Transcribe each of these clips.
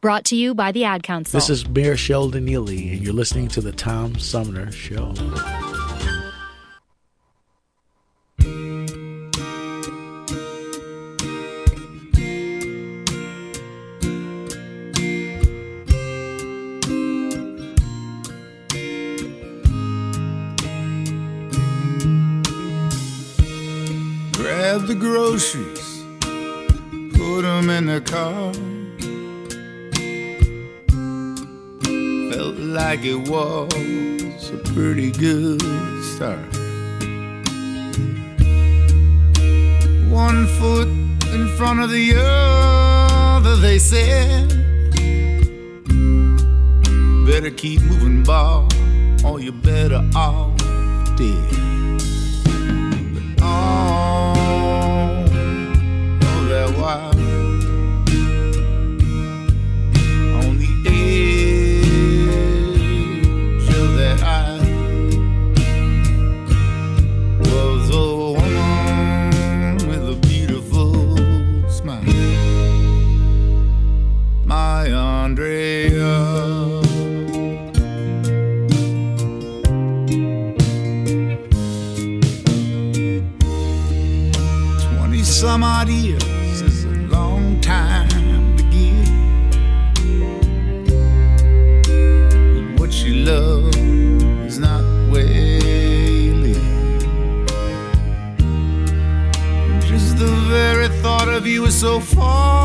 Brought to you by the Ad Council. This is Mayor Sheldon Neeley, and you're listening to the Tom Sumner Show. Grab the groceries, put them in the car. Felt like it was a pretty good start. One foot in front of the other, they said. Better keep moving, ball, or you're better off dead. So far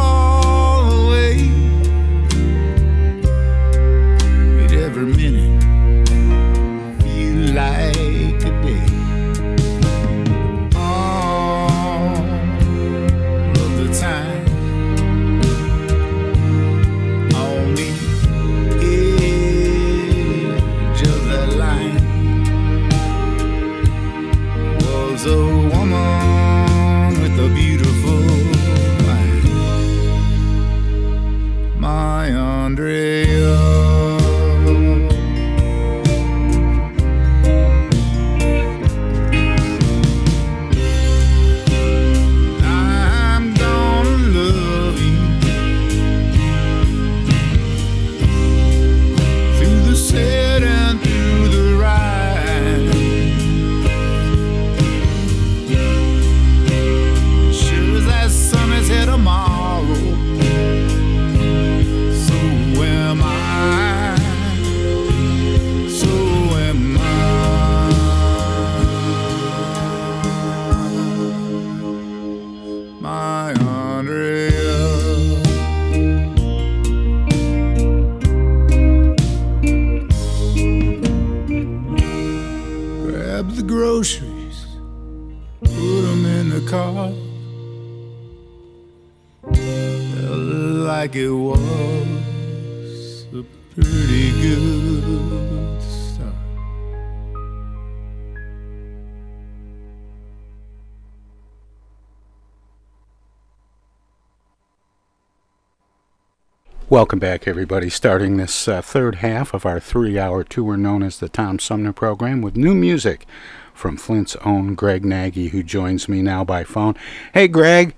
Welcome back, everybody. Starting this uh, third half of our three hour tour known as the Tom Sumner Program with new music from Flint's own Greg Nagy, who joins me now by phone. Hey, Greg.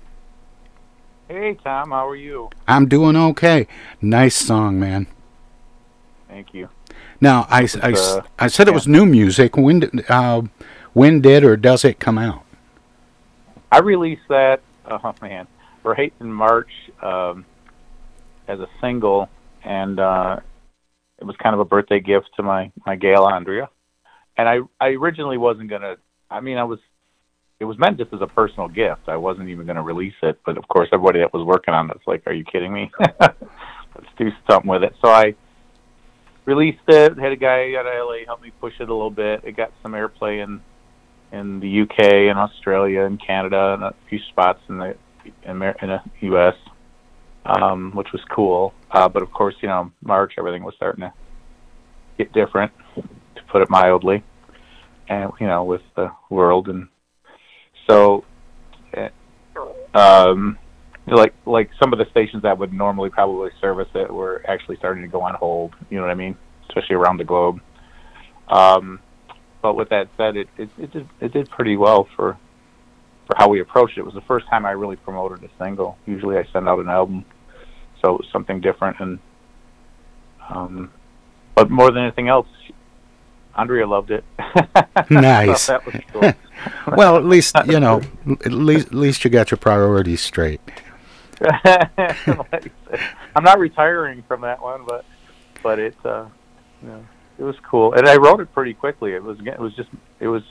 Hey, Tom. How are you? I'm doing okay. Nice song, man. Thank you. Now, I, I, uh, I said it was new music. When did, uh, when did or does it come out? I released that, oh man, Hate in March um, as a single, and uh, it was kind of a birthday gift to my my gal Andrea. And I I originally wasn't gonna. I mean, I was. It was meant just as a personal gift. I wasn't even going to release it, but of course, everybody that was working on it was like, "Are you kidding me? Let's do something with it." So I released it. Had a guy out of LA help me push it a little bit. It got some airplay in in the UK and Australia and Canada and a few spots in the in, Amer- in the US, um, which was cool. Uh, but of course, you know, March everything was starting to get different, to put it mildly, and you know, with the world and so, eh, um, like like some of the stations that would normally probably service it were actually starting to go on hold. You know what I mean? Especially around the globe. Um, but with that said, it it, it did it did pretty well for for how we approached it. It was the first time I really promoted a single. Usually, I send out an album, so it was something different. And um, but more than anything else, Andrea loved it. Nice. cool. well, at least you know. At least, at least you got your priorities straight. Like I said, I'm not retiring from that one, but but it uh, you know, it was cool, and I wrote it pretty quickly. It was it was just it was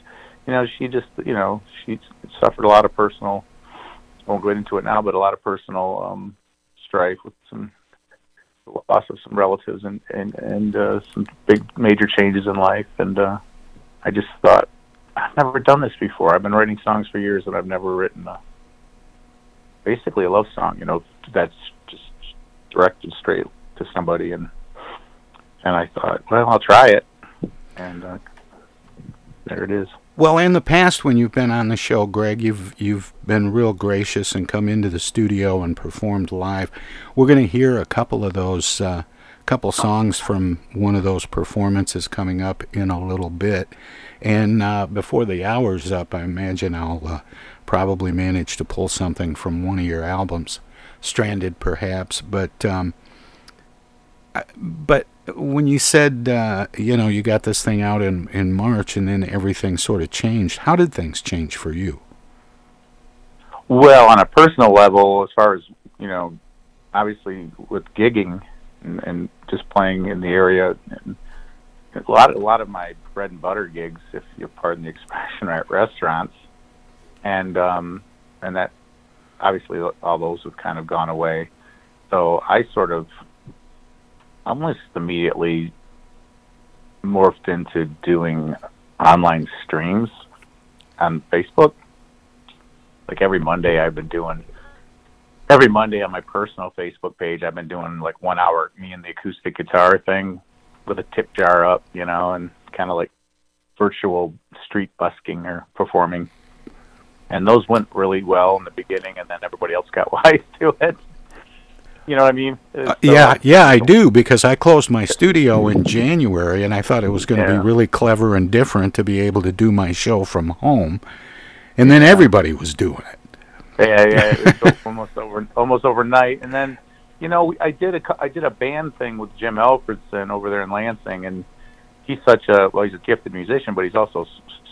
you know she just you know she suffered a lot of personal. I won't go into it now, but a lot of personal um, strife with some loss of some relatives and and and uh, some big major changes in life, and uh, I just thought I've never done this before. I've been writing songs for years, and I've never written a basically a love song, you know, that's just directed straight to somebody and and I thought, well, I'll try it. And uh, there it is. Well, in the past, when you've been on the show, Greg, you've you've been real gracious and come into the studio and performed live. We're going to hear a couple of those, uh, couple songs from one of those performances coming up in a little bit. And uh, before the hour's up, I imagine I'll uh, probably manage to pull something from one of your albums, Stranded, perhaps. But um, but when you said uh, you know you got this thing out in in March and then everything sort of changed, how did things change for you? Well, on a personal level, as far as you know, obviously with gigging and, and just playing in the area, a lot a lot of my bread and butter gigs, if you pardon the expression, are at restaurants, and um, and that obviously all those have kind of gone away. So I sort of almost immediately morphed into doing online streams on Facebook. Like every Monday, I've been doing. Every Monday on my personal Facebook page, I've been doing like one hour me and the acoustic guitar thing with a tip jar up, you know, and kind of like virtual street busking or performing. And those went really well in the beginning, and then everybody else got wise to it. You know what I mean? Uh, So- yeah, yeah, I do because I closed my studio in January and I thought it was going to Yeah. be really clever and different to be able to do my show from home. And then everybody was doing it. Yeah, yeah, it was almost over, almost overnight. And then, you know, I did a, I did a band thing with Jim Alfredson over there in Lansing, and he's such a, well, he's a gifted musician, but he's also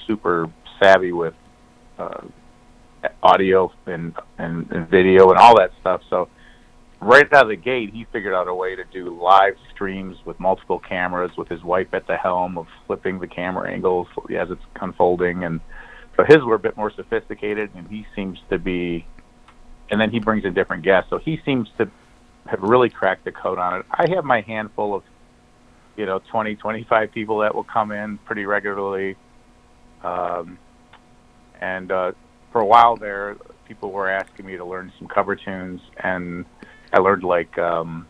super savvy with uh, audio and, and and video and all that stuff. So right out of the gate, he figured out a way to do live streams with multiple cameras, with his wife at the helm of flipping the camera angles as it's unfolding, and so his were a bit more sophisticated, and he seems to be. And then he brings in different guests, so he seems to have really cracked the code on it. I have my handful of, you know, 20, 25 people that will come in pretty regularly, um, and uh, for a while there, people were asking me to learn some cover tunes, and I learned like um,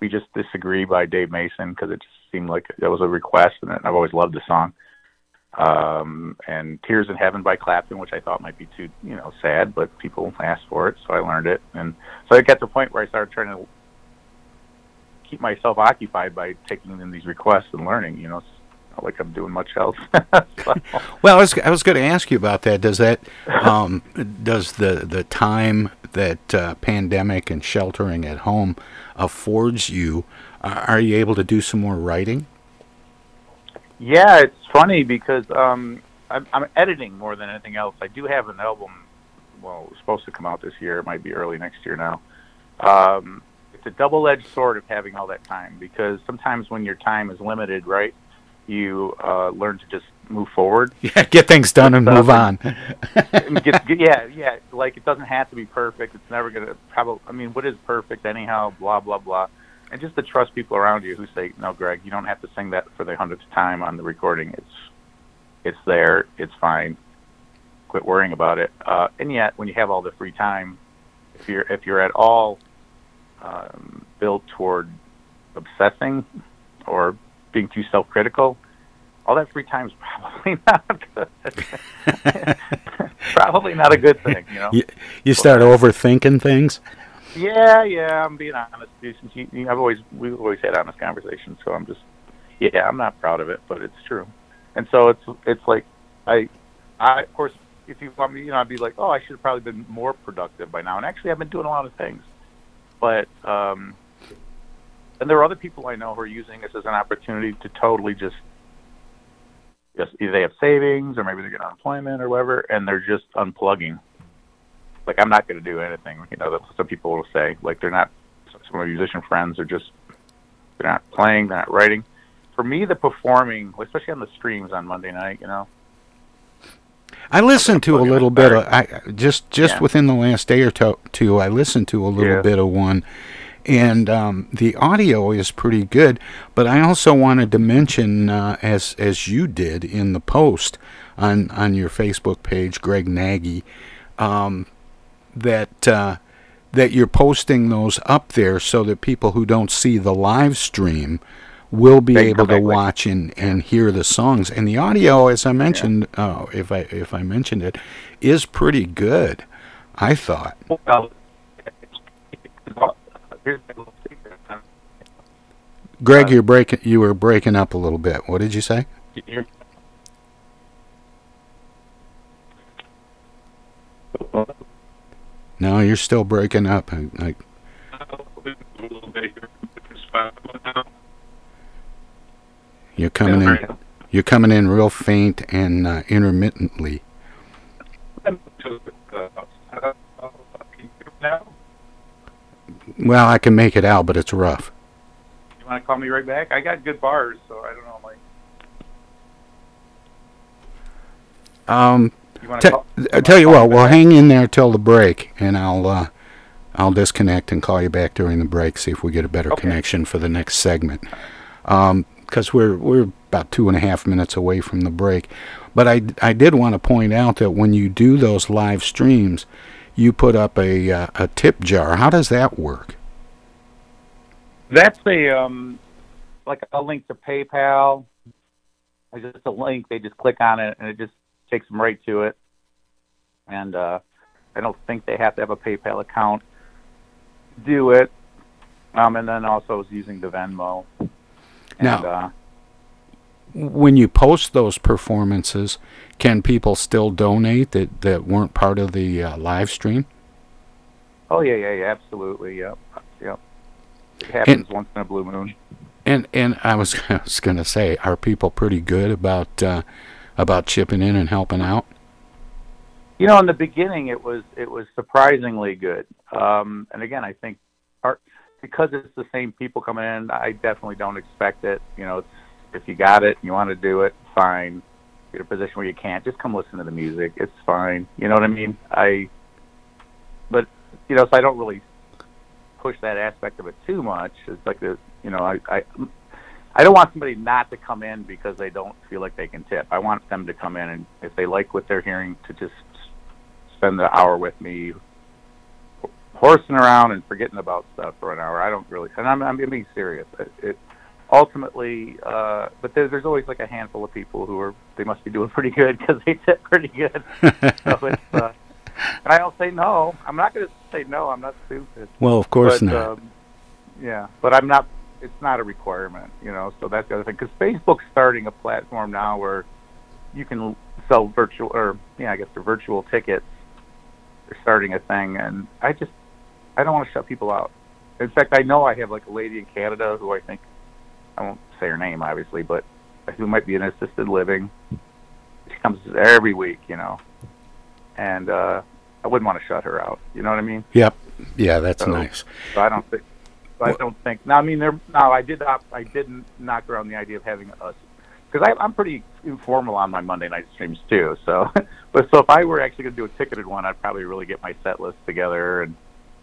"We Just Disagree" by Dave Mason because it just seemed like that was a request, and I've always loved the song. Um, and "Tears in Heaven" by Clapton, which I thought might be too, you know, sad, but people asked for it, so I learned it, and so it got to the point where I started trying to keep myself occupied by taking in these requests and learning, you know, not like I'm doing much else. so, Well, I was I was going to ask you about that. Does that um, does the the time that uh, pandemic and sheltering at home affords you? Uh, are you able to do some more writing? yeah, it's funny because um, I'm, I'm editing more than anything else. I do have an album. Well, it's supposed to come out this year. It might be early next year now. Um, it's a double-edged sword of having all that time because sometimes when your time is limited, right, you uh, learn to just move forward. Yeah, get things done and move on. get, get- yeah, yeah. Like it doesn't have to be perfect. It's never gonna probably. I mean, what is perfect anyhow? Blah blah blah. And just to trust people around you who say, "No, Greg, you don't have to sing that for the hundredth time on the recording. It's it's there. It's fine. Quit worrying about it." Uh, and yet, when you have all the free time, if you're if you're at all um, built toward obsessing or being too self-critical, all that free time is probably not good. probably not a good thing, you know. You, you start overthinking things. Yeah, yeah, I'm being honest. Since you, you- I've always we've always had honest conversations, so I'm just yeah, I'm not proud of it, but it's true. And so it's it's like I I of course if you want me, you know, I'd be like, oh, I should have probably been more productive by now. And actually, I've been doing a lot of things, but um, and there are other people I know who are using this as an opportunity to totally just just either they have savings or maybe they're getting unemployment or whatever, and they're just unplugging like I'm not going to do anything. You know, that some people will say like they're not. Some of my musician friends are just they're not playing, they're not writing. For me, the performing, especially on the streams on Monday night, you know, I listened to a little bit. Of, I just just Yeah. within the last day or to, two, I listened to a little Yeah. bit of one, and um, the audio is pretty good. But I also wanted to mention, uh, as as you did in the post on on your Facebook page, Greg Nagy, um, that uh, that you're posting those up there so that people who don't see the live stream will be able to watch and, and hear the songs. And the audio, as I mentioned, uh, if I if I mentioned it, is pretty good. I thought. well, Greg, you're breaking. You were breaking up a little bit. What did you say? No, you're still breaking up. You're coming in. You're coming in real faint and uh, intermittently. Well, I can make it out, but it's rough. You want to call me right back? I got good bars, so I don't know. Like, Um, te- call- I tell you what, we'll back? hang in there till the break, and I'll uh, I'll disconnect and call you back during the break. See if we get a better connection for the next segment. Because we're we're about two and a half minutes away from the break. But I I did want to point out that when you do those live streams, you put up a uh, a tip jar. How does that work? That's a um, like a link to PayPal. It's just a link. They just click on it, and it just takes them right to it. And uh, I don't think they have to have a PayPal account. Do it, um, and then also is using the Venmo. And, Now- uh, When you post those performances, can people still donate that, that weren't part of the uh, live stream? oh yeah, yeah, yeah, absolutely, yep, yep. It happens once in a blue moon. And and I was, I was going to say, are people pretty good about uh, about chipping in and helping out? You know, in the beginning, it was it was surprisingly good. Um, and again, I think part because it's the same people coming in, I definitely don't expect it. You know, it's, if you got it, and you want to do it, fine. If you're in a position where you can't, just come listen to the music. It's fine. You know what I mean? I, but you know, so I don't really push that aspect of it too much. It's like the, you know, I, I, I don't want somebody not to come in because they don't feel like they can tip. I want them to come in and if they like what they're hearing, to just spend the hour with me, horsing around and forgetting about stuff for an hour. I don't really, and I'm, I'm being serious. It, it ultimately, uh, but there, there's always like a handful of people who are they must be doing pretty good because they tip pretty good. so it's, uh, and I don't say no. I'm not going to say no. I'm not stupid. Well, of course but, not. Um, yeah, but I'm not it's not a requirement, you know. So that's the other thing. Because Facebook's starting a platform now where you can sell virtual, or yeah, I guess they're virtual tickets. They're starting a thing, and I just I don't want to shut people out. In fact, I know I have like a lady in Canada who I think I won't say her name, obviously, but who might be in assisted living. She comes every week, you know, and uh, I wouldn't want to shut her out. You know what I mean? Yep. Yeah, that's So- nice. So I don't think. So I don't think. Now, I mean, there. Now, I did. Not, I didn't knock around the idea of having us because I'm pretty informal on my Monday night streams too. So, but so if I were actually going to do a ticketed one, I'd probably really get my set list together and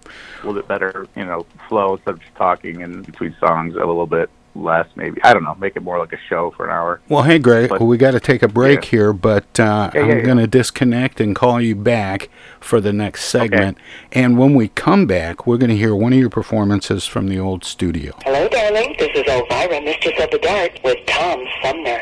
a little bit better, you know, flow instead of just talking in between songs a little bit less, maybe. I don't know. Make it more like a show for an hour. Well, hey, Greg, But- we got to take a break Yeah. here, but uh, Yeah, I'm yeah, yeah. going to disconnect and call you back for the next segment. And when we come back, we're going to hear one of your performances from the old studio. Hello, darling. This is Elvira, Mistress of the Dark, with Tom Sumner.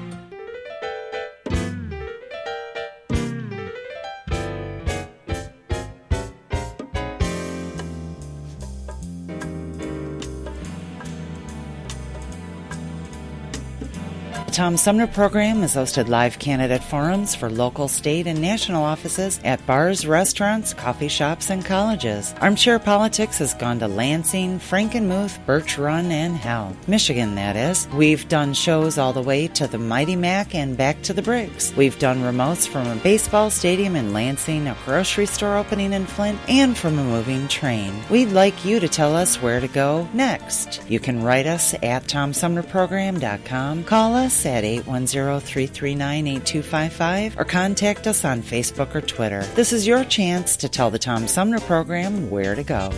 The Tom Sumner program has hosted live candidate forums for local, state, and national offices at bars, restaurants, coffee shops, and colleges. Armchair Politics has gone to Lansing, Frankenmuth, Birch Run, and Hell, Michigan, that is. We've done shows all the way to the Mighty Mac and back to the Briggs. We've done remotes from a baseball stadium in Lansing, a grocery store opening in Flint, and from a moving train. We'd like you to tell us where to go next. You can write us at TomSumnerProgram.com, call us at 810-339-8255, or contact us on Facebook or Twitter. This is your chance to tell the Tom Sumner Program where to go.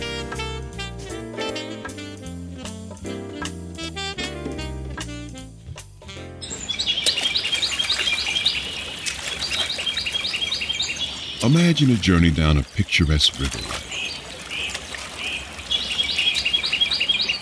Imagine a journey down a picturesque river.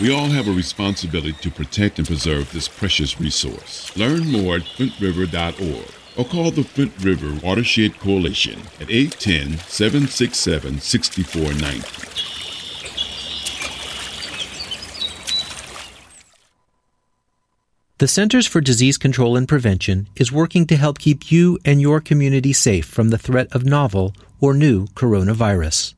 We all have a responsibility to protect and preserve this precious resource. Learn more at flintriver.org or call the Flint River Watershed Coalition at 810 767 6490. The Centers for Disease Control and Prevention is working to help keep you and your community safe from the threat of novel or new coronavirus.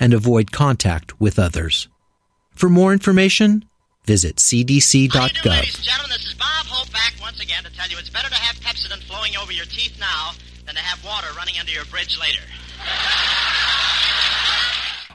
and avoid contact with others. For more information, visit cdc.gov. Ladies and Gentlemen, this is Bob Hope back once again to tell you it's better to have Pepsodent flowing over your teeth now than to have water running under your bridge later.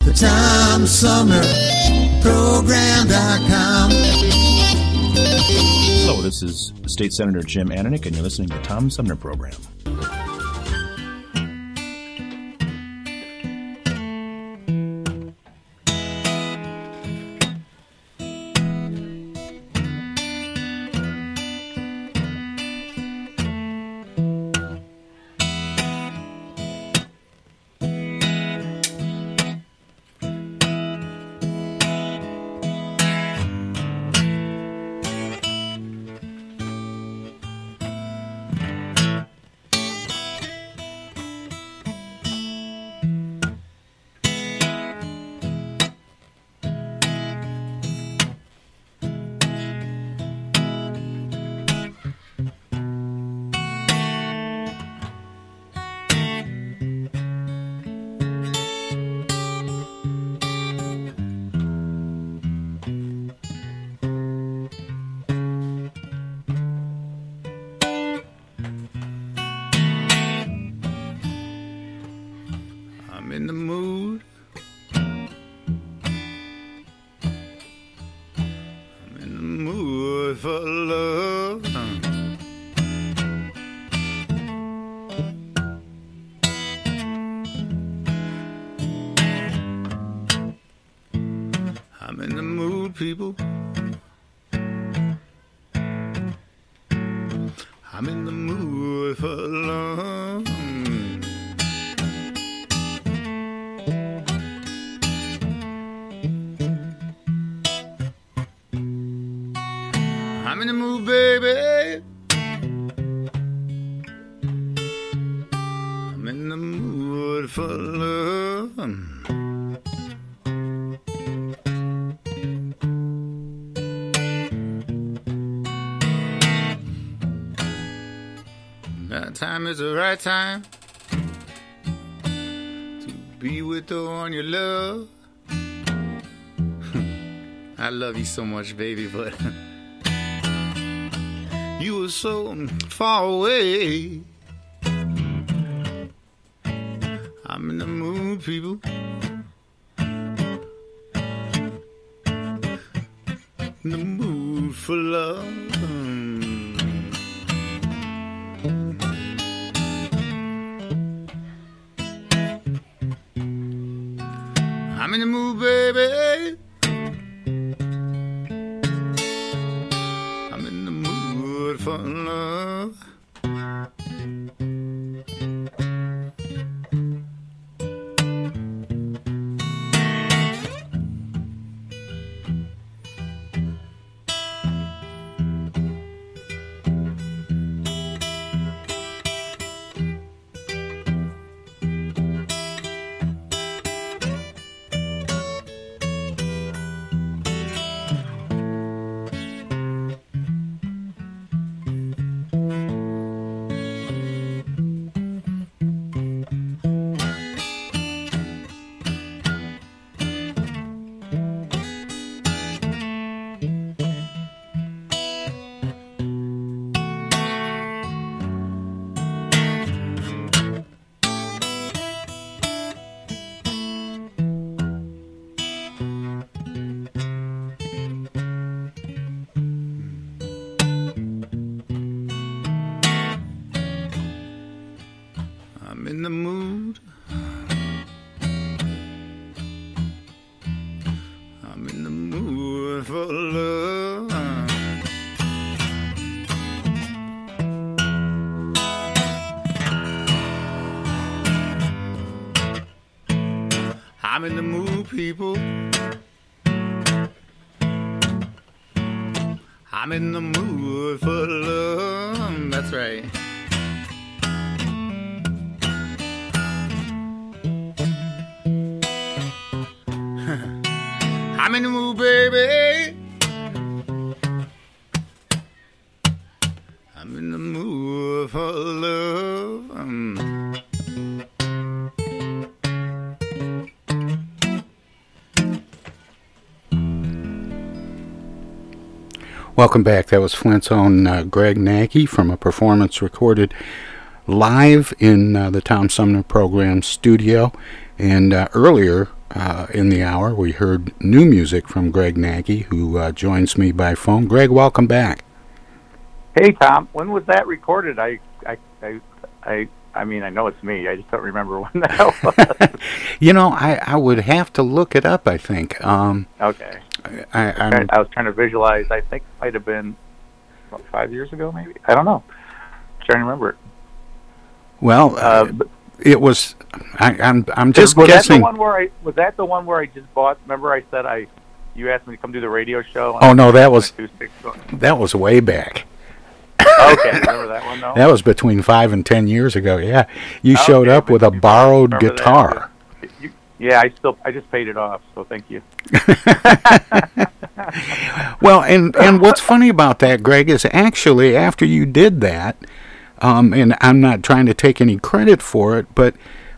The Tom Sumner Program.com. Hello, this is State Senator Jim Ananich, and you're listening to the Tom Sumner Program. Is the right time to be with the one you love. I love you so much, baby, but. You were so far away. People. I'm in the mood for love. That's right. I'm in the mood, baby. Welcome back. That was Flint's own uh, Greg Nagy from a performance recorded live in uh, the Tom Sumner program studio. And uh, earlier, uh, in the hour, we heard new music from Greg Nagy, who uh, joins me by phone. Greg, welcome back. Hey Tom, when was that recorded? I I I I, I mean I know it's me. I just don't remember when the hell. was. You know, I, I would have to look it up. I think. Um, okay. I, I'm, I was trying to visualize. I think it might have been about five years ago, maybe. I don't know. trying to remember it. well, uh, it was. I, I'm I'm just was guessing. that the one where I was that the one where I just bought? Remember, I said I. You asked me to come do the radio show. Oh no, that was that was way back. okay. Remember that one though? That was between five and ten years ago. Yeah, you Okay, showed up with a borrowed remember that, guitar. You, yeah, I still I just paid it off, so thank you. Well, and and what's funny about that, Greg, is actually after you did that, um, and I'm not trying to take any credit for it, but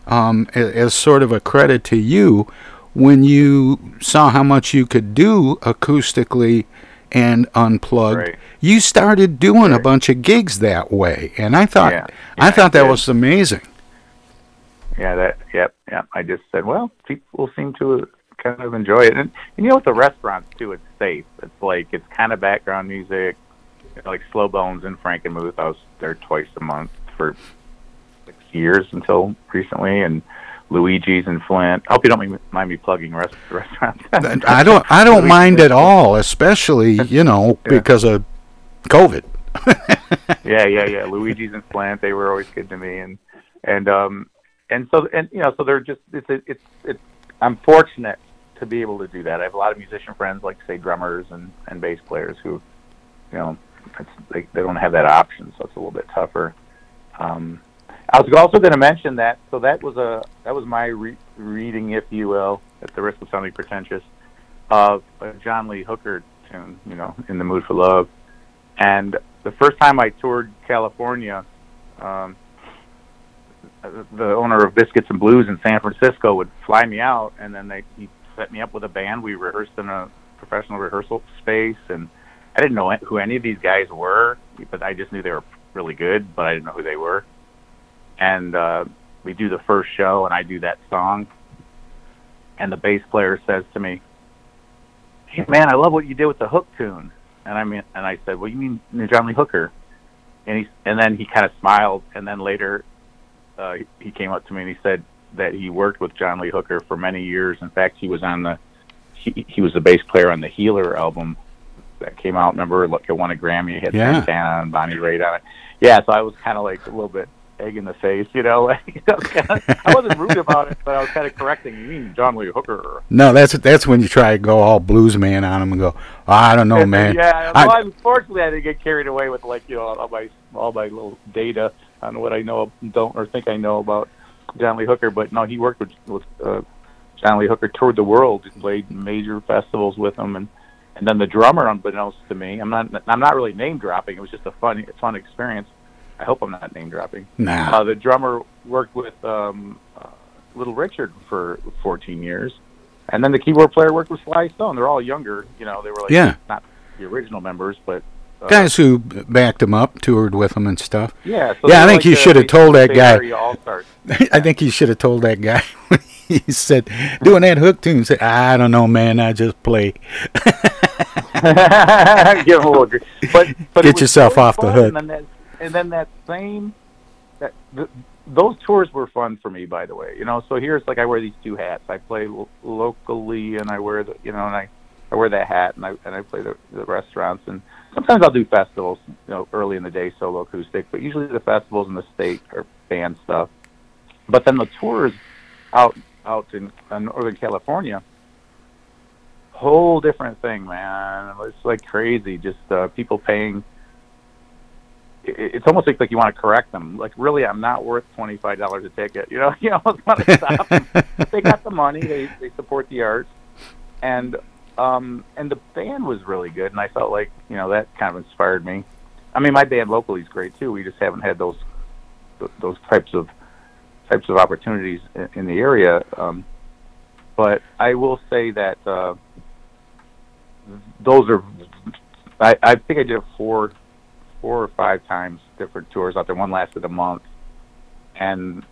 um, a- as sort of a credit to you, when you saw how much you could do acoustically and unplugged, Right. you started doing a bunch of gigs that way, and I thought Yeah. I thought that was amazing. Yeah, that. Yep, yep. I just said, well, people seem to kind of enjoy it, and, and you know, with the restaurants too, it's safe. It's like it's kind of background music, like Slow Bones and frank Frankenmuth. I was there twice a month for six years until recently, and Luigi's in Flint. I hope you don't mind- mind me plugging rest, restaurants. I don't I don't mind at all, especially you know because of COVID. yeah, yeah, yeah. Luigi's and Flint, they were always good to me, and and um and so and you know so they're just it's a, it's it's I'm fortunate to be able to do that. I have a lot of musician friends, like say drummers and and bass players, who you know it's, they they don't have that option, so it's a little bit tougher. Um, I was also going to mention that. So that was a that was my re- reading, if you will, at the risk of sounding pretentious, of a John Lee Hooker tune. You know, in the mood for love. And the first time I toured California, um, the owner of Biscuits and Blues in San Francisco would fly me out, and then they he set me up with a band. We rehearsed in a professional rehearsal space, and I didn't know who any of these guys were, but I just knew they were really good, but I didn't know who they were. And uh, we do the first show, and I do that song, and the bass player says to me, "Hey man, I love what you did with the hook tune." And I mean, and I said, "Well, you mean John Lee Hooker?" And he and then he kind of smiled, and then later uh, he- came up to me and he said that he worked with John Lee Hooker for many years. In fact, he was on the he, he was the bass player on the Healer album that came out. Remember, look, it won a Grammy. It had Yeah. Santana and Bonnie Raitt on it. Yeah, so I was kind of like a little bit egg in the face, you know. Like, I, was kinda, I wasn't rude about it, but I was kind of correcting. You mean John Lee Hooker? No, that's that's when you try to go all blues man on them and go, I don't know, And- man. Yeah, I- well, unfortunately, I didn't get carried away with like you know all my all my little data on what I know don't or think I know about John Lee Hooker. But no, he worked with with uh, John Lee Hooker, toured the world, played major festivals with him, and and then the drummer, unbeknownst to me, I'm not I'm not really name dropping. It was just a fun fun experience. I hope I'm not name dropping. Nah. Uh, the drummer worked with um, uh, Little Richard for 14 years, and then the keyboard player worked with Sly Stone. They're all younger, you know. They were like Yeah. not the original members, but uh, Guys who backed him up, toured with him and stuff. Yeah, yeah. so they I think like you the should have told that guy. I think you should have told that guy he said doing that hook tune. Said, I don't know, man. I just play. Give him a little, but, but Get yourself really off the hook. And then that, same, that th those tours were fun for me, by the way. You know, so here's like I wear these two hats. I play lo- locally, and I wear the, you know, and I, I wear that hat, and I and I play the, the restaurants, and sometimes I'll do festivals, you know, early in the day, solo acoustic, but usually the festivals in the state are band stuff. But then the tours out out in, in Northern California, whole different thing, man. It's like crazy. Just uh, people paying. It- It's almost like, like you want to correct them. Like, really, I'm not worth twenty five dollars a ticket. You know, you almost want to stop them. they got the money. They they support the arts, and um and the band was really good. And I felt like you know that kind of inspired me. I mean, my band locally is great too. We just haven't had those those types of types of opportunities in, in the area. Um, but I will say that uh, those are. I, I think I did it four, four or five times different tours out there. One lasted a month, and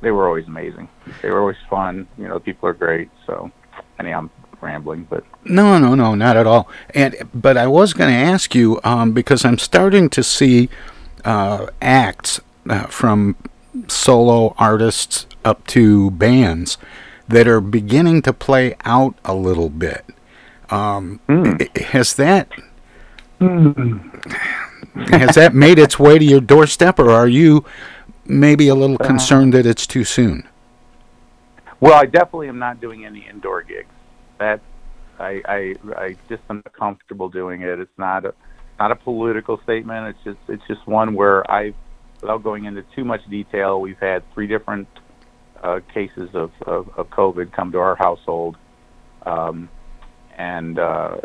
they were always amazing. They were always fun. You know, the people are great. So, anyhow, I'm rambling, but No, no, no, not at all. And but I was going to ask you um, because I'm starting to see uh, acts uh, from solo artists up to bands that are beginning to play out a little bit. Um, i- Has that has that made its way to your doorstep, or are you maybe a little concerned that it's too soon? Well, I definitely am not doing any indoor gigs. That I I, I just am not comfortable doing it. It's not a not a political statement. It's just it's just one where I, without going into too much detail, we've had three different uh, cases of, of of COVID come to our household, um, and uh,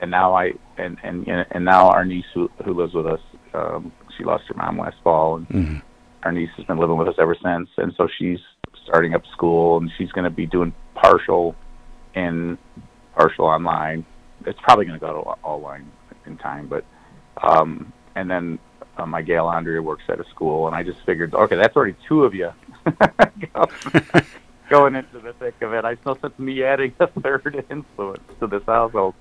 and now I and and and now our niece who, who lives with us, um, she lost her mom last fall, and Mhm. our niece has been living with us ever since, and so she's starting up school, and she's going to be doing partial in partial online. It's probably going to go to all online in time, but um, and then uh, my gal Andrea works at a school, and I just figured, okay, that's already two of you going into the thick of it. I no sense me adding a third influence to this household,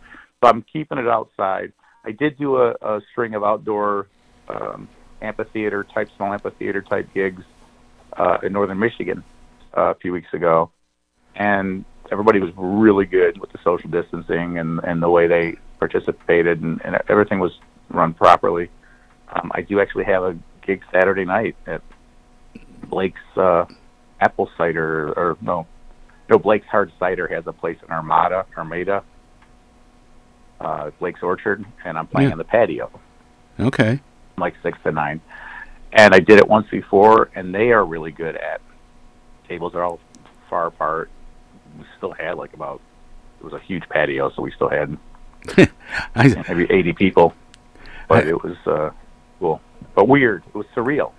I'm keeping it outside. I did do a, a string of outdoor um, amphitheater type, small amphitheater type gigs uh, in northern Michigan uh, a few weeks ago, and everybody was really good with the social distancing and, and the way they participated, and, and everything was run properly. Um, I do actually have a gig Saturday night at Blake's uh, Apple Cider, or no, no, Blake's Hard Cider has a place in Armada, Armada, uh, Blake's Orchard, and I'm playing Yeah. on the patio Okay. like six to nine. And I did it once before, and they are really good at tables are all far apart. We still had like about it was a huge patio, so we still had I, maybe eighty people. But it was uh, cool, but weird. It was surreal.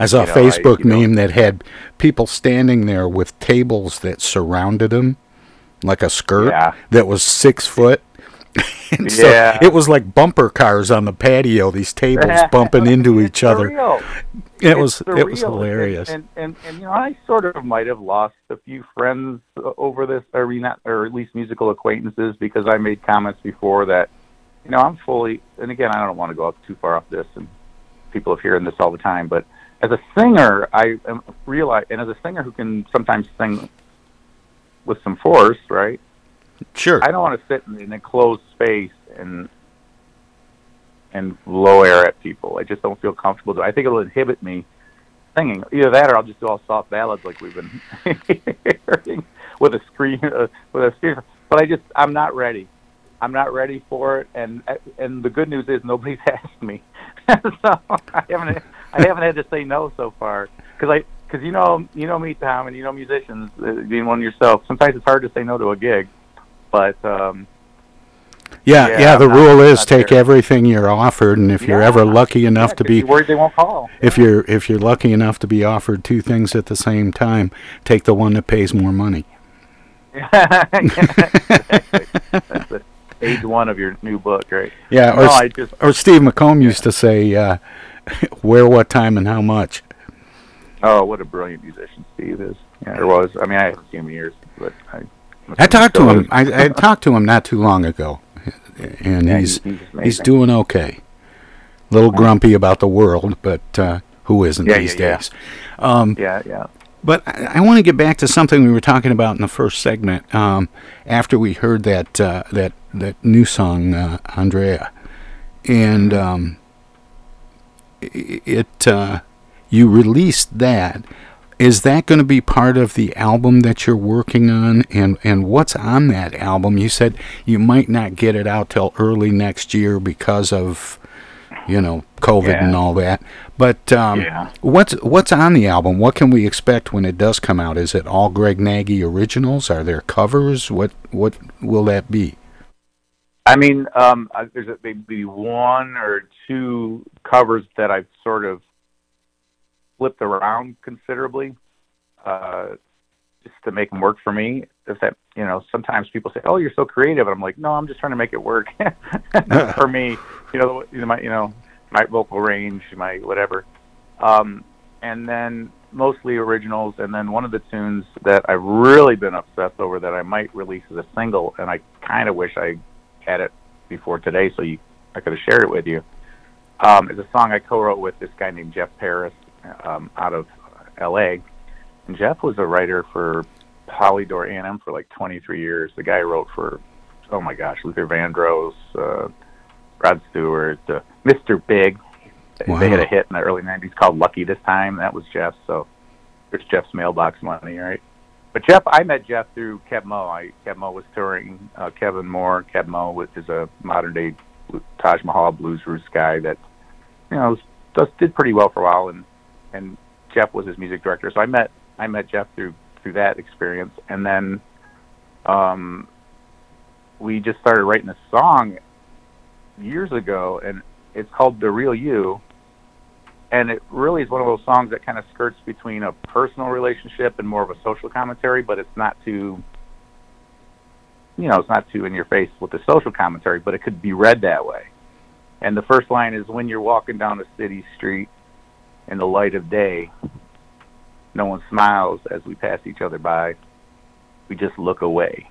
I saw a You know, I- Facebook know- meme that had people standing there with tables that surrounded them, like a skirt Yeah. that was six foot. and so Yeah. it was like bumper cars on the patio. These tables bumping into each other. It It's was it was hilarious. And, and, and you know, I sort of might have lost a few friends over this, not, or at least musical acquaintances, because I made comments before that, you know, I'm fully. And again, I don't want to go up too far off this, and people are hearing this all the time. But as a singer, I am realize, and as a singer who can sometimes sing with some force, right? Sure. I don't want to sit in an enclosed space and and blow air at people. I just don't feel comfortable. I think it'll inhibit me singing. Either that, or I'll just do all soft ballads like we've been hearing with a screen, uh, with a speaker. But I just, I'm not ready. I'm not ready for it. And and the good news is nobody's asked me, so I haven't I haven't had to say no so far. Because I because you know you know me, Tom, and you know musicians, uh, being one yourself. Sometimes it's hard to say no to a gig, but um, Yeah, Yeah, yeah. the not- rule is take there. everything you're offered, and if you're ever lucky enough to be worried they won't call. if you're if you're lucky enough to be offered two things at the same time, take the one that pays more money. exactly. That's it. Page one of your new book, right? Yeah, No, or, I just or Steve McComb used to say, uh, "Where, what time, and how much." oh, what a brilliant musician Steve is. Yeah, or was. I mean, I haven't seen him in years, but I. I talked to him. I, I talked to him not too long ago, and Yeah, he's he's he's, doing okay. A little grumpy about the world, but uh, who isn't Yeah, these yeah, yeah. days? Um, Yeah, yeah. But I, I want to get back to something we were talking about in the first segment. Um, after we heard that uh, that that new song, uh, Andrea, and um, it uh, you released that. Is that going to be part of the album that you're working on? And and what's on that album? You said you might not get it out till early next year because of you know COVID and all that. But um, Yeah. what's what's on the album? What can we expect when it does come out? Is it all Greg Nagy originals? Are there covers? What what will that be? I mean, um, there's maybe one or two covers that I've sort of flipped around considerably, uh, just to make them work for me. If that, you know, sometimes people say, "Oh, you're so creative," and I'm like, "No, I'm just trying to make it work for me." You know, my, you know, my vocal range, my whatever. Um, and then mostly originals, and then one of the tunes that I've really been obsessed over that I might release as a single, and I kind of wish I had it before today, so you I could have shared it with you. Um, is a song I co-wrote with this guy named Jeff Paris um, out of L.A. And Jeff was a writer for Polydor A&M for like 23 years. The guy wrote for oh my gosh, Luther Vandross, uh, Rod Stewart, uh, Mr. Big. Wow. They had a hit in the early '90s called "Lucky This Time." That was Jeff. So there's Jeff's mailbox money, right? But Jeff, I met Jeff through Keb Mo. I Keb Mo was touring uh, Kevin Moore. Keb Mo was, is a modern day Taj Mahal blues roots guy that you know was, does, did pretty well for a while, and and Jeff was his music director. So I met I met Jeff through through that experience, and then um, we just started writing a song years ago, and it's called "The Real You." And it really is one of those songs that kind of skirts between a personal relationship and more of a social commentary, but it's not too, you know, it's not too in your face with the social commentary, but it could be read that way. And the first line is when you're walking down a city street in the light of day, no one smiles as we pass each other by. We just look away.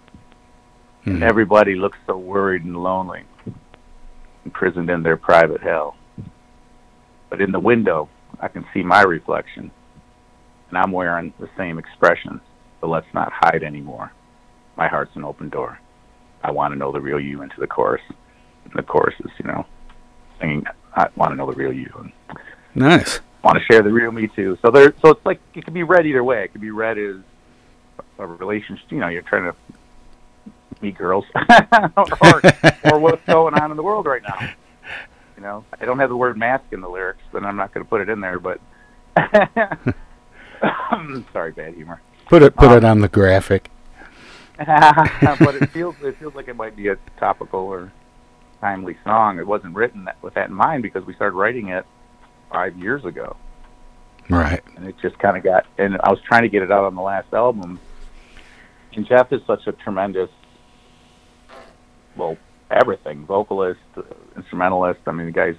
And everybody looks so worried and lonely, imprisoned in their private hell. But in the window, I can see my reflection, and I'm wearing the same expression. But let's not hide anymore. My heart's an open door. I want to know the real you into the chorus. And the chorus is, you know, singing, I want to know the real you. And Nice. Want to share the real me too. So there, so it's like it could be read either way. It could be read as a relationship. You know, you're trying to meet girls, or, or what's going on in the world right now. You know, I don't have the word mask in the lyrics, but I'm not going to put it in there. But sorry, bad humor. Put it put Um, it on the graphic. but it feels it feels like it might be a topical or timely song. It wasn't written that, with that in mind because we started writing it five years ago. Right. and it just kind of got and I was trying to get it out on the last album. And Jeff is such a tremendous well everything vocalist uh, instrumentalist I mean the guy's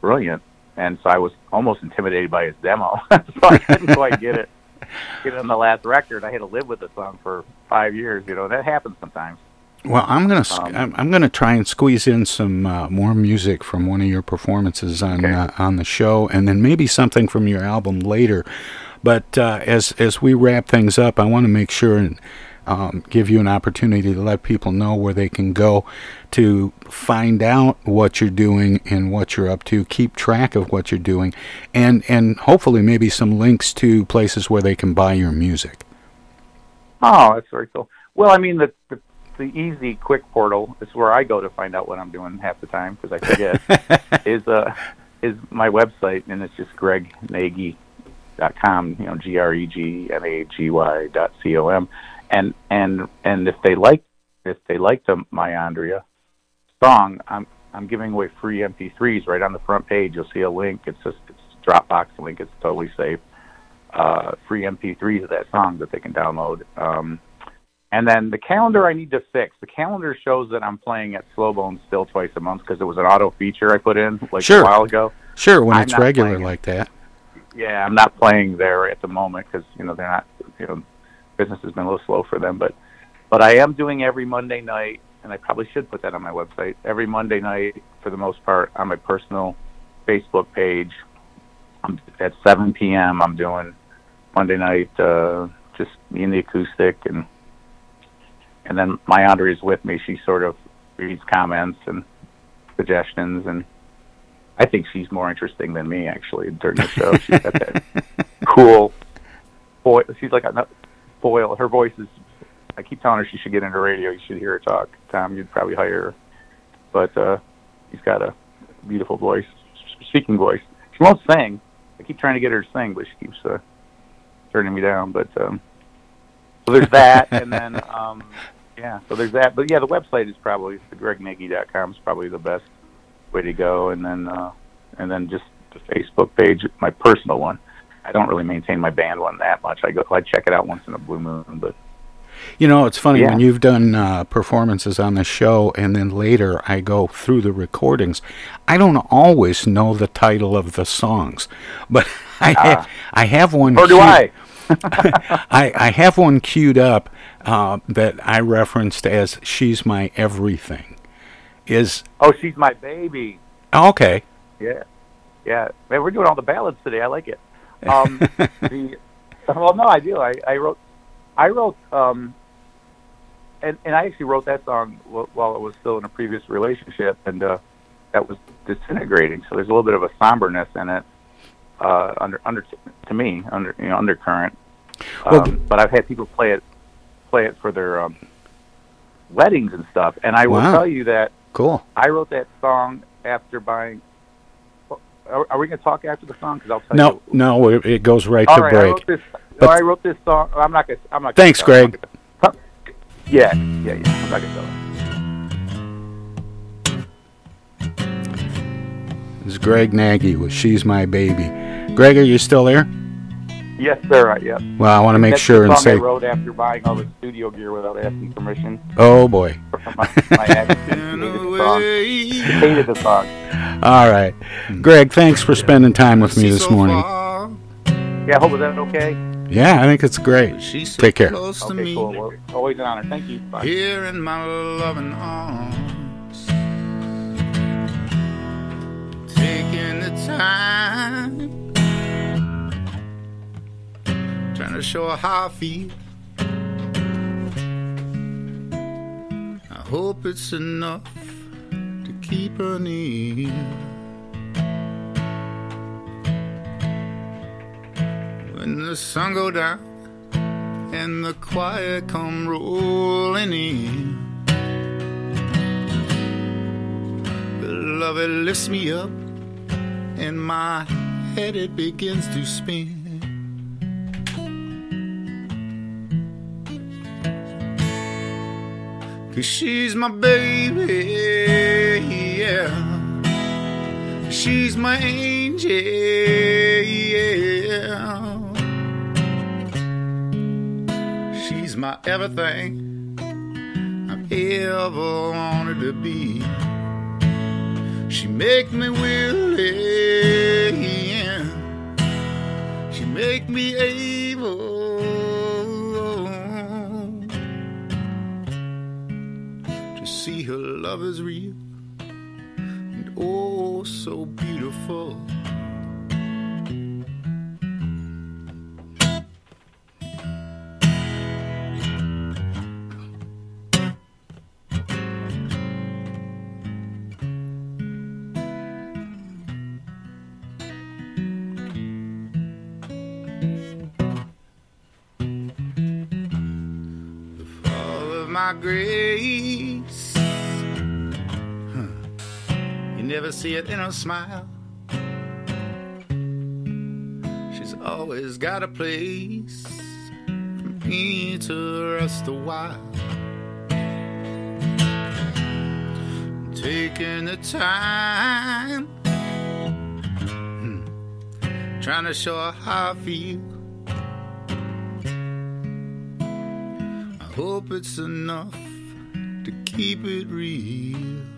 brilliant. And so I was almost intimidated by his demo. So I couldn't quite get it get it on the last record. I had to live with the song for five years you know that happens sometimes Well, I'm gonna Um, I'm, I'm gonna try and squeeze in some uh, more music from one of your performances on uh, on the show, and then maybe something from your album later. But uh, as as we wrap things up, I want to make sure and um, give you an opportunity to let people know where they can go to find out what you're doing and what you're up to, keep track of what you're doing, and and hopefully maybe some links to places where they can buy your music. Oh, that's very cool. Well, I mean, the, the the easy, quick portal is where I go to find out what I'm doing half the time because I forget. is uh is my website, and it's just gregnagy.com. You know, g r e g n a g y dot c o m. And and and if they like if they like the My Andrea song, I'm I'm giving away free MP3s right on the front page. You'll see a link. It's just it's a Dropbox link. It's totally safe. Uh, free MP3s of that song that they can download. Um, and then the calendar I need to fix. The calendar shows that I'm playing at Slowbone still twice a month because it was an auto feature I put in like Sure. a while ago. Sure, when I'm it's regular like that. Yeah, I'm not playing there at the moment because you know they're not. You know, business has been a little slow for them, but but I am doing every Monday night, and I probably should put that on my website. Every Monday night, for the most part, on my personal Facebook page. I'm at 7 p.m. I'm doing Monday night, uh, just me and the acoustic, and and then my Andre is with me. She sort of reads comments and suggestions, and I think she's more interesting than me actually during the show. She's got that cool boy. She's like a foil. Her voice is. I keep telling her she should get into radio. You should hear her talk. Tom, you'd probably hire her. But uh, she's got a beautiful voice, speaking voice. She won't sing. I keep trying to get her to sing, but she keeps uh, turning me down. But um, so there's that, and then um, yeah, so there's that. But yeah, the website is probably the gregnagy.com is probably the best way to go, and then uh, and then just the Facebook page, my personal one. I don't really maintain my band one that much. I go, I check it out once in a blue moon, but You know, it's funny Yeah. when you've done uh, performances on the show, and then later I go through the recordings. I don't always know the title of the songs, but I have, I have one. Or Ah. do queued- I? I, I have one queued up uh, that I referenced as "She's My Everything." Is Oh, she's my baby. okay. Yeah, yeah. Man, we're doing all the ballads today. I like it. Um, the well, no, I do. I, I wrote, I wrote, um, and and I actually wrote that song while I was still in a previous relationship, and uh, that was disintegrating. So there's a little bit of a somberness in it, uh, under under to me under you know undercurrent. Well, Um, but I've had people play it, play it for their um, weddings and stuff, and I will Wow. tell you that Cool. I wrote that song after buying. Are, are we going to talk after the song? Because I'll tell No, you. no, it, it goes right All to right, I break. wrote this. But- I wrote this song. I'm not going. I'm not. Gonna Thanks, tell Greg. gonna- Yeah, yeah, yeah. I'm not going to is Greg Nagy with "She's My Baby." Greg, are you still there? Yes, sir. Right, yeah. Well, I want to make That's sure the and song say, I wrote after buying all the studio gear without asking permission. "Oh boy." My, my ex hated the song. He hated the song. All right, Greg. Thanks for spending time with me this morning. Yeah, I hope was that okay? Yeah, I think it's great. She's Take care. Close to Okay, me, cool. Well, always an honor. Thank you. Bye. here in my loving arms, show how I feel. I hope it's enough to keep her near. When the sun go down and the quiet come rolling in. Love it lifts me up, and my head it begins to spin. Cause she's my baby, yeah. She's my angel, yeah. She's my everything I've ever wanted to be. She make me willing. She make me able love is real and oh so beautiful. my grace. You never see it in her smile. She's always got a place for me to rest a while. Taking the time, hmm, trying to show her how I feel. I hope it's enough to keep it real.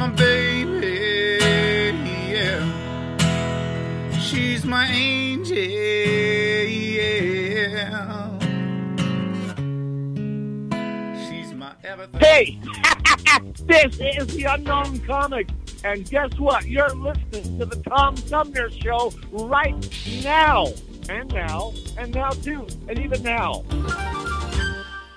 My baby, yeah. She's my angel, yeah. She's my everything. Hey, this is the Unknown Comic, and guess what? You're listening to the Tom Sumner Show right now, and now, and now too, and even now.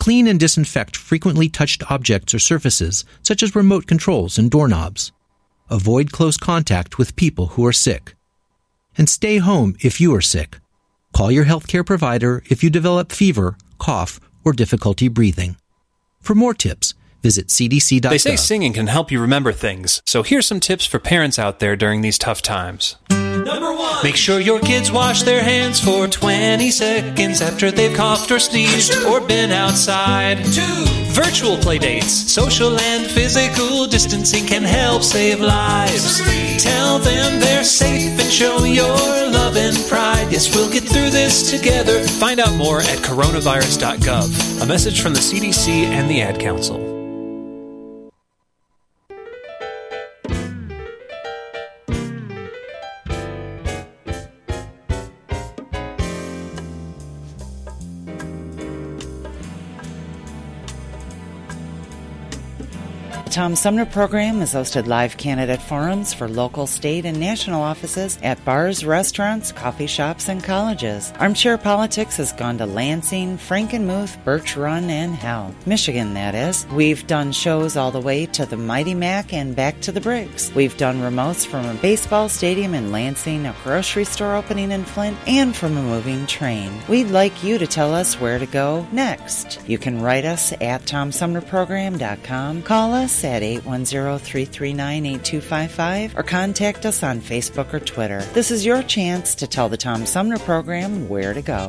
Clean and disinfect frequently touched objects or surfaces, such as remote controls and doorknobs. Avoid close contact with people who are sick. And stay home if you are sick. Call your healthcare provider if you develop fever, cough, or difficulty breathing. For more tips, visit cdc.gov. They say singing can help you remember things, so here's some tips for parents out there during these tough times. Number one. Make sure your kids wash their hands for 20 seconds after they've coughed or sneezed or been outside. Two. Virtual playdates, social and physical distancing can help save lives. Three. Tell them they're safe and show your love and pride. Yes, we'll get through this together. Find out more at coronavirus.gov. A message from the CDC and the Ad Council. The Tom Sumner program has hosted live candidate forums for local, state, and national offices at bars, restaurants, coffee shops, and colleges. Armchair Politics has gone to Lansing, Frankenmuth, Birch Run, and Hell, Michigan, that is. We've done shows all the way to the Mighty Mac and back to the Briggs. We've done remotes from a baseball stadium in Lansing, a grocery store opening in Flint, and from a moving train. We'd like you to tell us where to go next. You can write us at TomSumnerProgram.com, call us at 810-339-8255 or contact us on Facebook or Twitter. This is your chance to tell the Tom Sumner program where to go.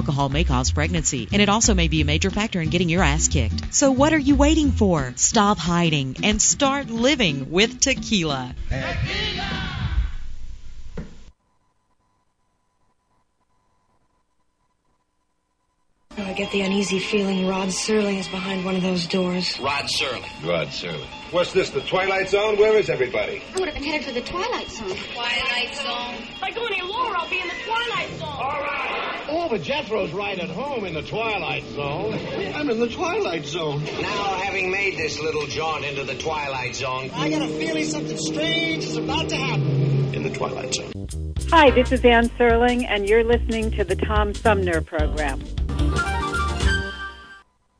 may cause pregnancy. And it also may be a major factor in getting your ass kicked. So what are you waiting for? Stop hiding and start living with tequila. Oh, I get the uneasy feeling Rod Serling is behind one of those doors. Rod Serling. Rod Serling. What's this, the Twilight Zone? Where is everybody? I would have been headed for the Twilight Zone. Twilight Zone. If I go any lower, I'll be in the Twilight Zone. All right. Oh, but Jethro's right at home in the Twilight Zone. I'm in the Twilight Zone. Now, having made this little jaunt into the Twilight Zone, I got a feeling something strange is about to happen in the Twilight Zone. Hi, this is Anne Serling, and you're listening to the Tom Sumner Program.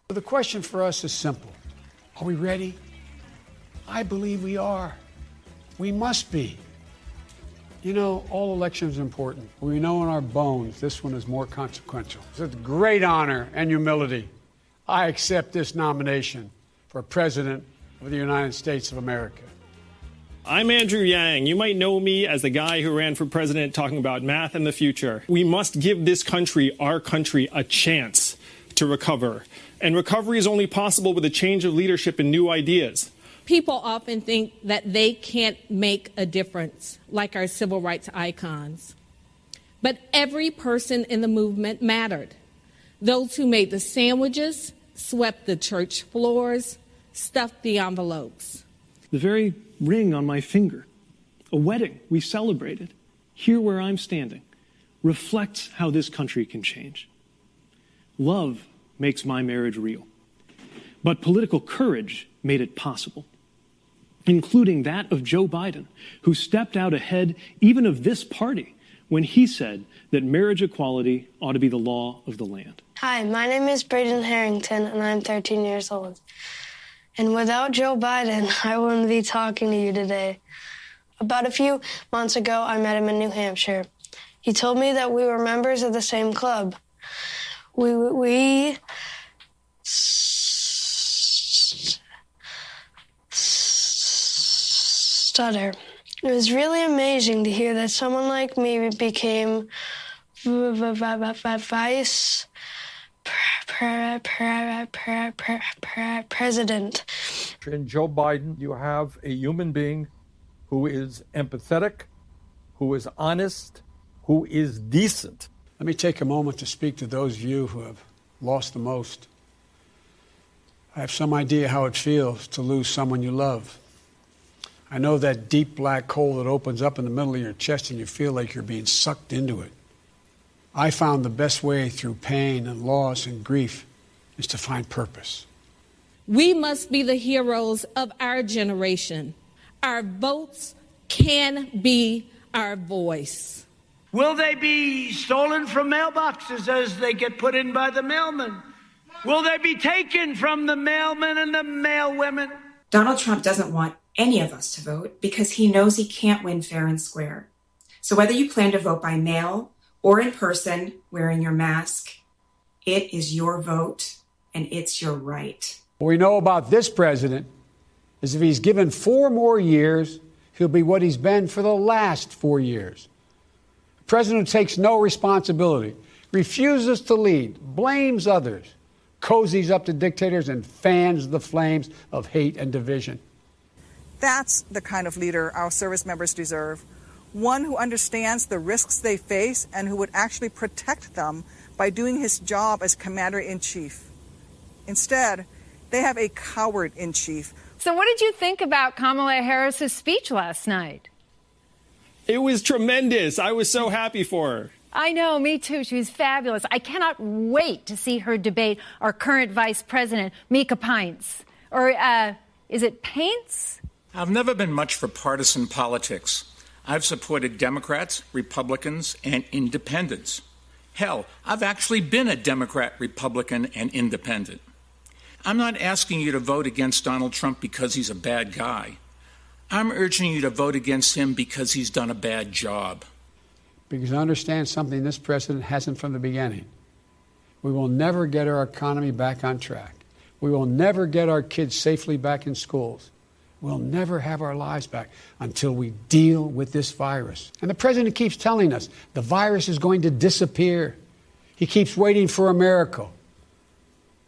The question for us is simple Are we ready? I believe we are. We must be. You know, all elections are important. We know in our bones this one is more consequential. It's a great honor and humility. I accept this nomination for President of the United States of America. I'm Andrew Yang. You might know me as the guy who ran for president talking about math and the future. We must give this country, our country, a chance to recover. And recovery is only possible with a change of leadership and new ideas. People often think that they can't make a difference, like our civil rights icons. But every person in the movement mattered. Those who made the sandwiches, swept the church floors, stuffed the envelopes. The very ring on my finger, a wedding we celebrated, here where I'm standing, reflects how this country can change. Love makes my marriage real, but political courage made it possible. Including that of Joe Biden, who stepped out ahead even of this party when he said that marriage equality ought to be the law of the land. Hi, my name is Braden Harrington, and I'm 13 years old. And without Joe Biden, I wouldn't be talking to you today. About a few months ago, I met him in New Hampshire. He told me that we were members of the same club. We, we stutter. It was really amazing to hear that someone like me became vice president. In Joe Biden, you have a human being who is empathetic, who is honest, who is decent. Let me take a moment to speak to those of you who have lost the most. I have some idea how it feels to lose someone you love. I know that deep black hole that opens up in the middle of your chest and you feel like you're being sucked into it. I found the best way through pain and loss and grief is to find purpose. We must be the heroes of our generation. Our votes can be our voice. Will they be stolen from mailboxes as they get put in by the mailman? Will they be taken from the mailmen and the mailwomen? Donald Trump doesn't want any of us to vote because he knows he can't win fair and square. So whether you plan to vote by mail or in person wearing your mask, it is your vote and it's your right. What we know about this president is if he's given four more years, he'll be what he's been for the last four years. A president who takes no responsibility, refuses to lead, blames others, cozies up to dictators, and fans the flames of hate and division. That's the kind of leader our service members deserve. One who understands the risks they face and who would actually protect them by doing his job as commander in chief. Instead, they have a coward in chief. So, what did you think about Kamala Harris's speech last night? It was tremendous. I was so happy for her. I know, me too. She was fabulous. I cannot wait to see her debate our current vice president, Mika Pints. Or uh, is it Paints? I've never been much for partisan politics. I've supported Democrats, Republicans, and independents. Hell, I've actually been a Democrat, Republican, and independent. I'm not asking you to vote against Donald Trump because he's a bad guy. I'm urging you to vote against him because he's done a bad job. Because I understand something this president hasn't from the beginning. We will never get our economy back on track. We will never get our kids safely back in schools. We'll never have our lives back until we deal with this virus. And the president keeps telling us the virus is going to disappear. He keeps waiting for a miracle.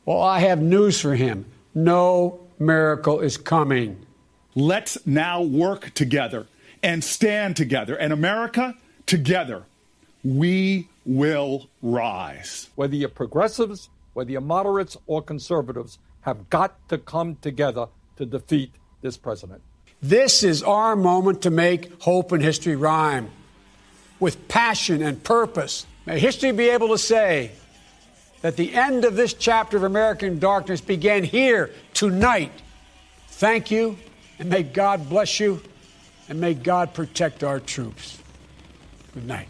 Well, I have news for him no miracle is coming. Let's now work together and stand together. And America, together, we will rise. Whether you're progressives, whether you're moderates or conservatives, have got to come together to defeat this president. This is our moment to make hope and history rhyme with passion and purpose. May history be able to say that the end of this chapter of American darkness began here tonight. Thank you, and may God bless you, and may God protect our troops. Good night.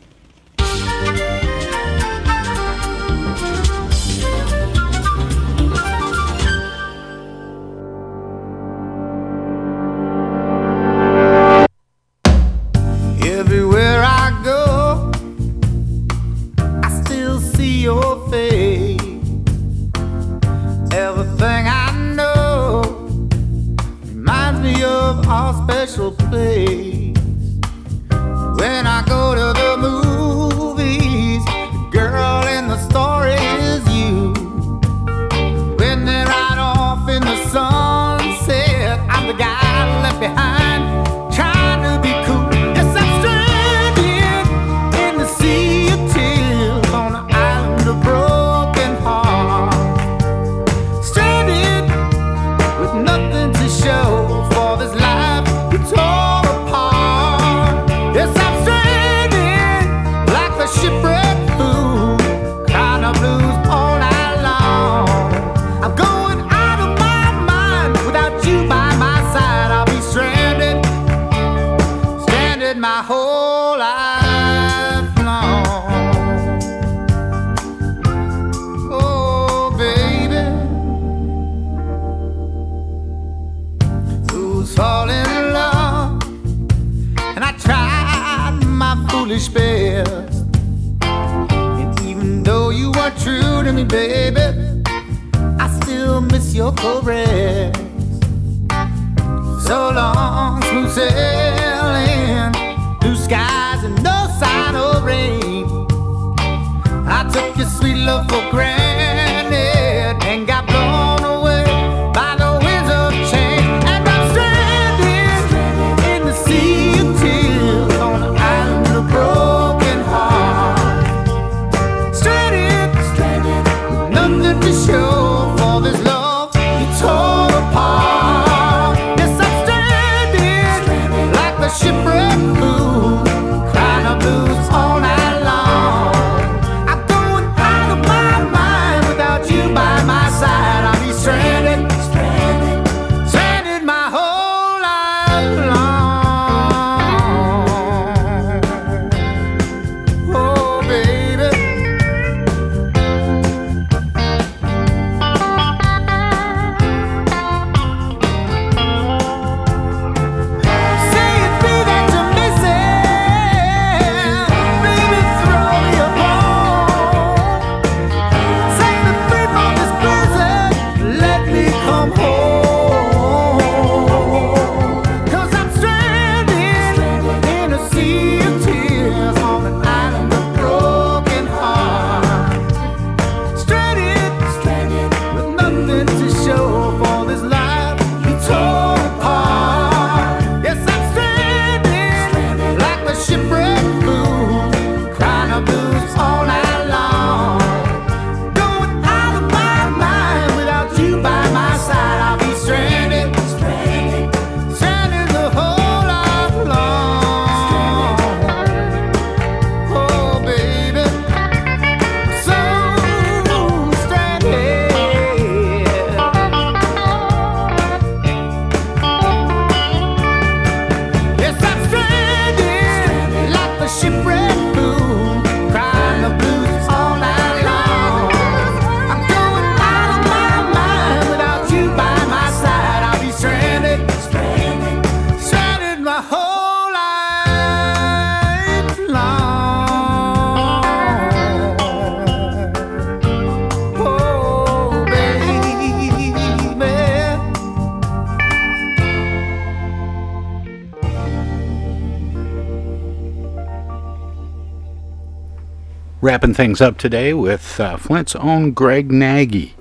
Wrapping things up today with uh, Flint's own Greg Nagy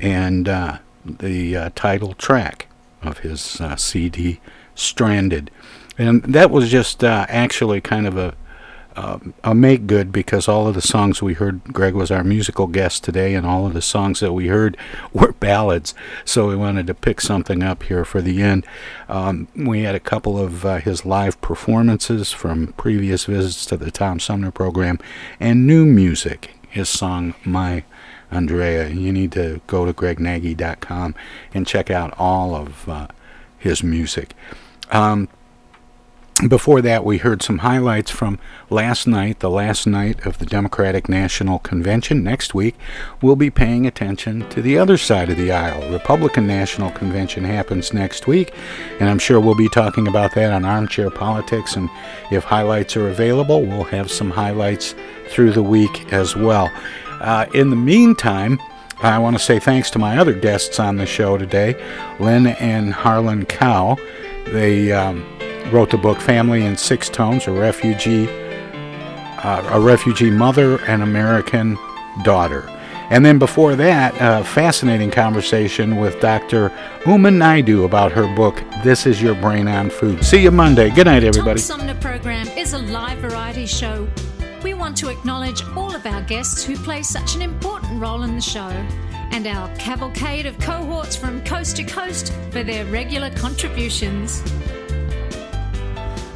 and uh, the uh, title track of his uh, CD, Stranded. And that was just uh, actually kind of a, a make good because all of the songs we heard, Greg was our musical guest today, and all of the songs that we heard were ballads. So we wanted to pick something up here for the end. Um, we had a couple of uh, his live performances from previous visits to the Tom Sumner program and new music. His song, My Andrea. You need to go to gregnagy.com and check out all of uh, his music. Um, before that, we heard some highlights from last night, the last night of the Democratic National Convention. Next week, we'll be paying attention to the other side of the aisle. Republican National Convention happens next week, and I'm sure we'll be talking about that on Armchair Politics. And if highlights are available, we'll have some highlights through the week as well. Uh, in the meantime, I want to say thanks to my other guests on the show today, Lynn and Harlan Cao. They um, wrote the book Family in Six Tones, a refugee, uh, a refugee mother and American daughter. And then before that, a fascinating conversation with Dr. Uma Naidu about her book, This Is Your Brain on Food. See you Monday. Good night, everybody. Tom Sumner program is a live variety show. We want to acknowledge all of our guests who play such an important role in the show and our cavalcade of cohorts from coast to coast for their regular contributions.